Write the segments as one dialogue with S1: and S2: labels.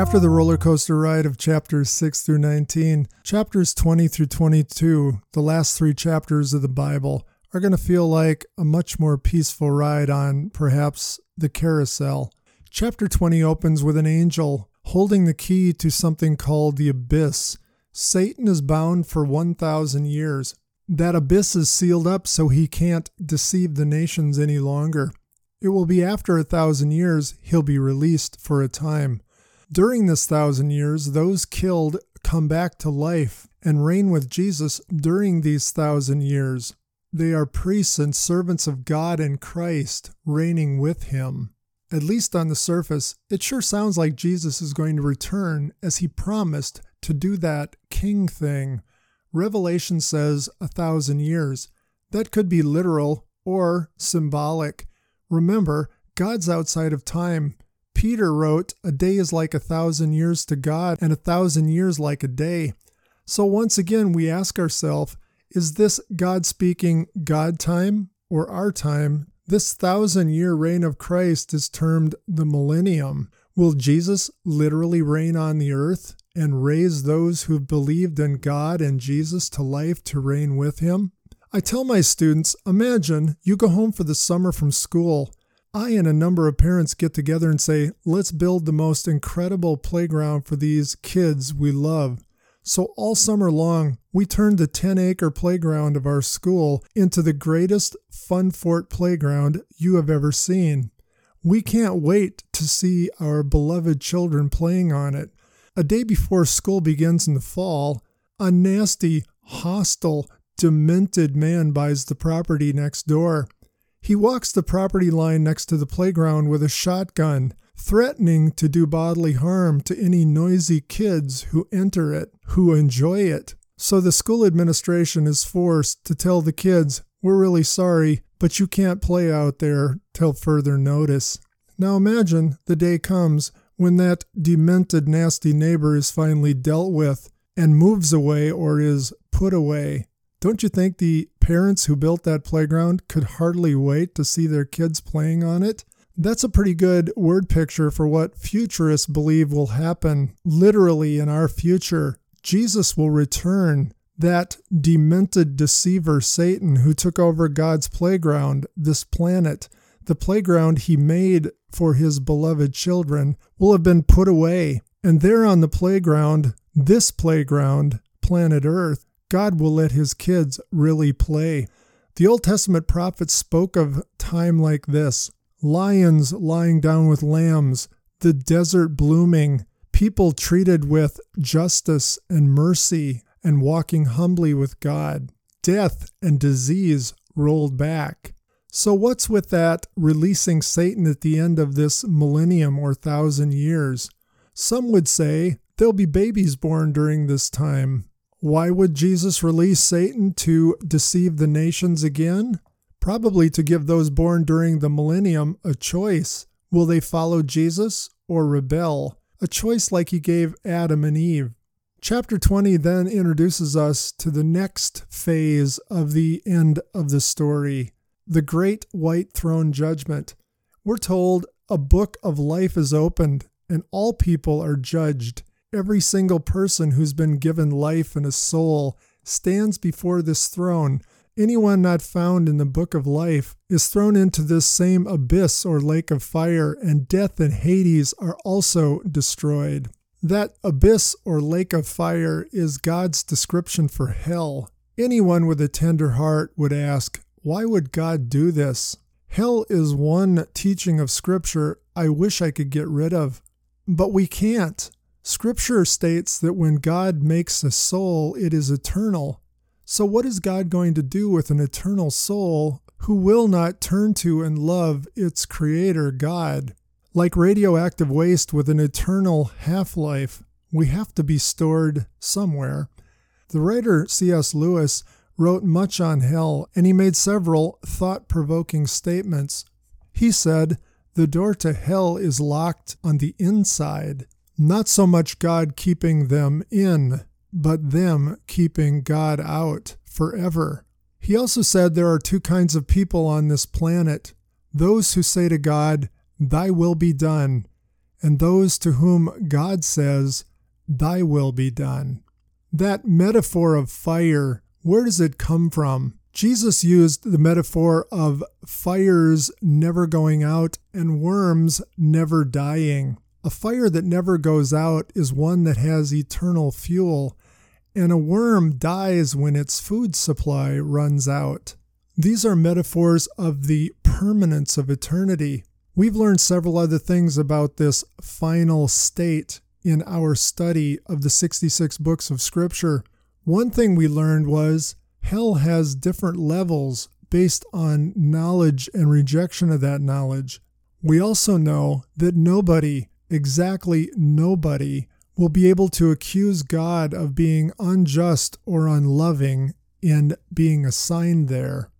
S1: After the roller coaster ride of chapters 6 through 19, chapters 20 through 22, the last three chapters of the Bible, are going to feel like a much more peaceful ride on perhaps the carousel. Chapter 20 opens with an angel holding the key to something called the abyss. Satan is bound for 1,000 years. That abyss is sealed up so he can't deceive the nations any longer. It will be after a thousand years he'll be released for a time. During this thousand years, those killed come back to life and reign with Jesus during these thousand years. They are priests and servants of God and Christ, reigning with him. At least on the surface, it sure sounds like Jesus is going to return as he promised to do that king thing. Revelation says a thousand years. That could be literal or symbolic. Remember, God's outside of time. Peter wrote, A day is like a thousand years to God, and a thousand years like a day. So once again, we ask ourselves, is this God speaking God time or our time? This thousand year reign of Christ is termed the millennium. Will Jesus literally reign on the earth and raise those who've believed in God and Jesus to life to reign with him? I tell my students imagine you go home for the summer from school I and a number of parents get together and say, let's build the most incredible playground for these kids we love. So, all summer long, we turned the 10 acre playground of our school into the greatest fun fort playground you have ever seen. We can't wait to see our beloved children playing on it. A day before school begins in the fall, a nasty, hostile, demented man buys the property next door. He walks the property line next to the playground with a shotgun, threatening to do bodily harm to any noisy kids who enter it, who enjoy it. So the school administration is forced to tell the kids, We're really sorry, but you can't play out there till further notice. Now imagine the day comes when that demented, nasty neighbor is finally dealt with and moves away or is put away. Don't you think the parents who built that playground could hardly wait to see their kids playing on it? That's a pretty good word picture for what futurists believe will happen literally in our future. Jesus will return. That demented deceiver, Satan, who took over God's playground, this planet, the playground he made for his beloved children, will have been put away. And there on the playground, this playground, planet Earth, God will let his kids really play. The Old Testament prophets spoke of time like this lions lying down with lambs, the desert blooming, people treated with justice and mercy and walking humbly with God, death and disease rolled back. So, what's with that releasing Satan at the end of this millennium or thousand years? Some would say there'll be babies born during this time. Why would Jesus release Satan to deceive the nations again? Probably to give those born during the millennium a choice. Will they follow Jesus or rebel? A choice like he gave Adam and Eve. Chapter 20 then introduces us to the next phase of the end of the story the great white throne judgment. We're told a book of life is opened and all people are judged. Every single person who's been given life and a soul stands before this throne. Anyone not found in the book of life is thrown into this same abyss or lake of fire, and death and Hades are also destroyed. That abyss or lake of fire is God's description for hell. Anyone with a tender heart would ask, why would God do this? Hell is one teaching of Scripture I wish I could get rid of, but we can't. Scripture states that when God makes a soul, it is eternal. So, what is God going to do with an eternal soul who will not turn to and love its creator, God? Like radioactive waste with an eternal half life, we have to be stored somewhere. The writer C.S. Lewis wrote much on hell, and he made several thought provoking statements. He said, The door to hell is locked on the inside. Not so much God keeping them in, but them keeping God out forever. He also said there are two kinds of people on this planet those who say to God, Thy will be done, and those to whom God says, Thy will be done. That metaphor of fire, where does it come from? Jesus used the metaphor of fires never going out and worms never dying. A fire that never goes out is one that has eternal fuel, and a worm dies when its food supply runs out. These are metaphors of the permanence of eternity. We've learned several other things about this final state in our study of the 66 books of Scripture. One thing we learned was hell has different levels based on knowledge and rejection of that knowledge. We also know that nobody, exactly nobody, will be able to accuse God of being unjust or unloving in being assigned there.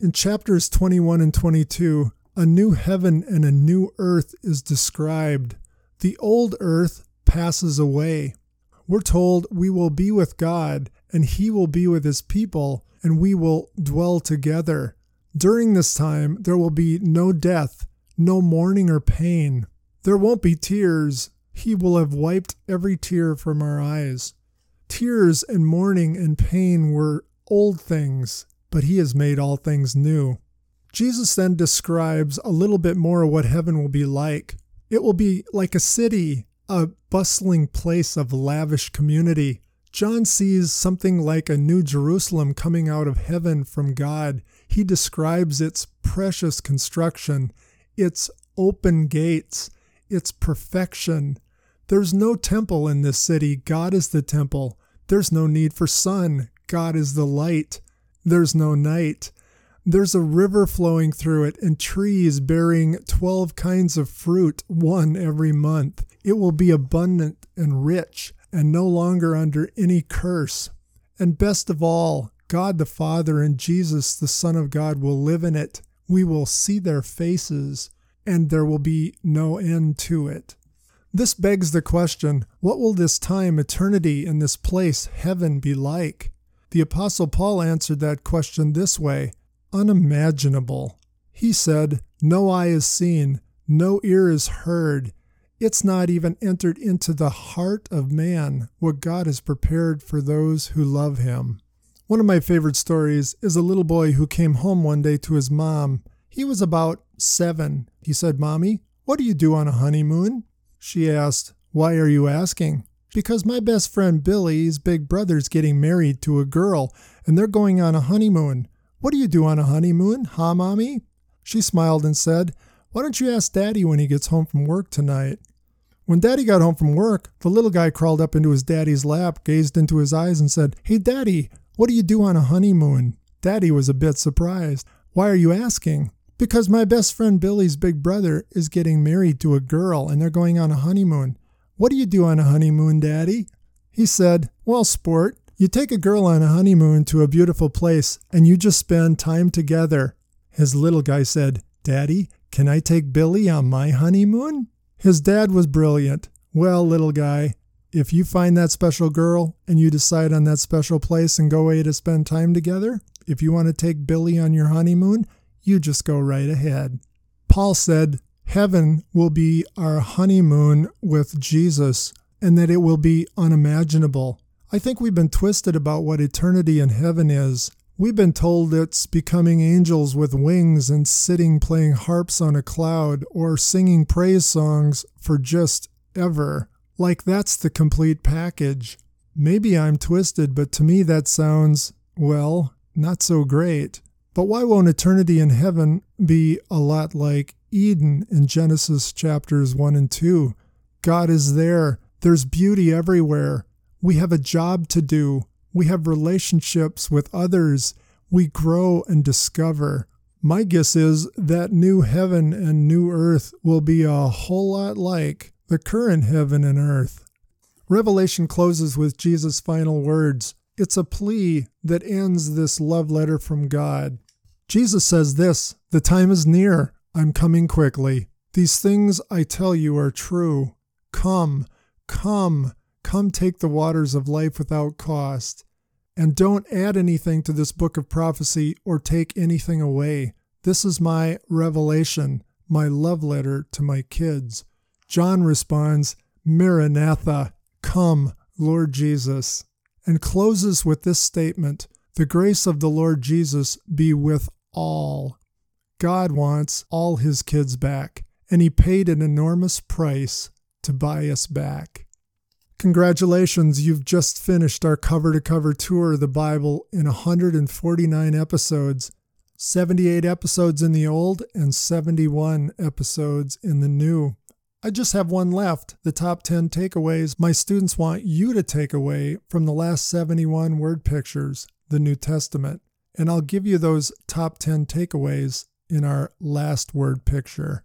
S1: In chapters 21 and 22, a new heaven and a new earth is described. The old earth passes away. We're told we will be with God and he will be with his people and we will dwell together. During this time, there will be no death, no mourning or pain. There won't be tears. He will have wiped every tear from our eyes. Tears and mourning and pain were old things, but he has made all things new. Jesus then describes a little bit more of what heaven will be like. It will be like a city, a bustling place of lavish community. John sees something like a new Jerusalem coming out of heaven from God. He describes its precious construction, its open gates, its perfection. There's no temple in this city. God is the temple. There's no need for sun. God is the light. There's no night. There's a river flowing through it and trees bearing 12 kinds of fruit, one every month. It will be abundant and rich and no longer under any curse. And best of all, God the Father and Jesus the Son of God will live in it. We will see their faces, and there will be no end to it. This begs the question what will this time, eternity, in this place, heaven, be like? The Apostle Paul answered that question this way unimaginable. He said, No eye is seen, no ear is heard. It's not even entered into the heart of man what God has prepared for those who love him. One of my favorite stories is a little boy who came home one day to his mom. He was about seven. He said, Mommy, what do you do on a honeymoon? She asked, Why are you asking? Because my best friend Billy's big brother's getting married to a girl, and they're going on a honeymoon. What do you do on a honeymoon, huh, Mommy? She smiled and said, Why don't you ask Daddy when he gets home from work tonight? When Daddy got home from work, the little guy crawled up into his daddy's lap, gazed into his eyes, and said, Hey, Daddy, what do you do on a honeymoon? Daddy was a bit surprised. Why are you asking? Because my best friend Billy's big brother is getting married to a girl and they're going on a honeymoon. What do you do on a honeymoon, Daddy? He said, Well, sport, you take a girl on a honeymoon to a beautiful place and you just spend time together. His little guy said, Daddy, can I take Billy on my honeymoon? His dad was brilliant. Well, little guy, if you find that special girl and you decide on that special place and go away to spend time together, if you want to take Billy on your honeymoon, you just go right ahead. Paul said, Heaven will be our honeymoon with Jesus, and that it will be unimaginable. I think we've been twisted about what eternity in heaven is. We've been told it's becoming angels with wings and sitting playing harps on a cloud or singing praise songs for just ever. Like that's the complete package. Maybe I'm twisted, but to me that sounds, well, not so great. But why won't eternity in heaven be a lot like Eden in Genesis chapters 1 and 2? God is there. There's beauty everywhere. We have a job to do. We have relationships with others. We grow and discover. My guess is that new heaven and new earth will be a whole lot like the current heaven and earth. Revelation closes with Jesus' final words. It's a plea that ends this love letter from God. Jesus says this The time is near. I'm coming quickly. These things I tell you are true. Come, come. Come take the waters of life without cost. And don't add anything to this book of prophecy or take anything away. This is my revelation, my love letter to my kids. John responds, Maranatha, come, Lord Jesus, and closes with this statement The grace of the Lord Jesus be with all. God wants all his kids back, and he paid an enormous price to buy us back. Congratulations, you've just finished our cover to cover tour of the Bible in 149 episodes, 78 episodes in the old, and 71 episodes in the new. I just have one left the top 10 takeaways my students want you to take away from the last 71 word pictures, the New Testament. And I'll give you those top 10 takeaways in our last word picture.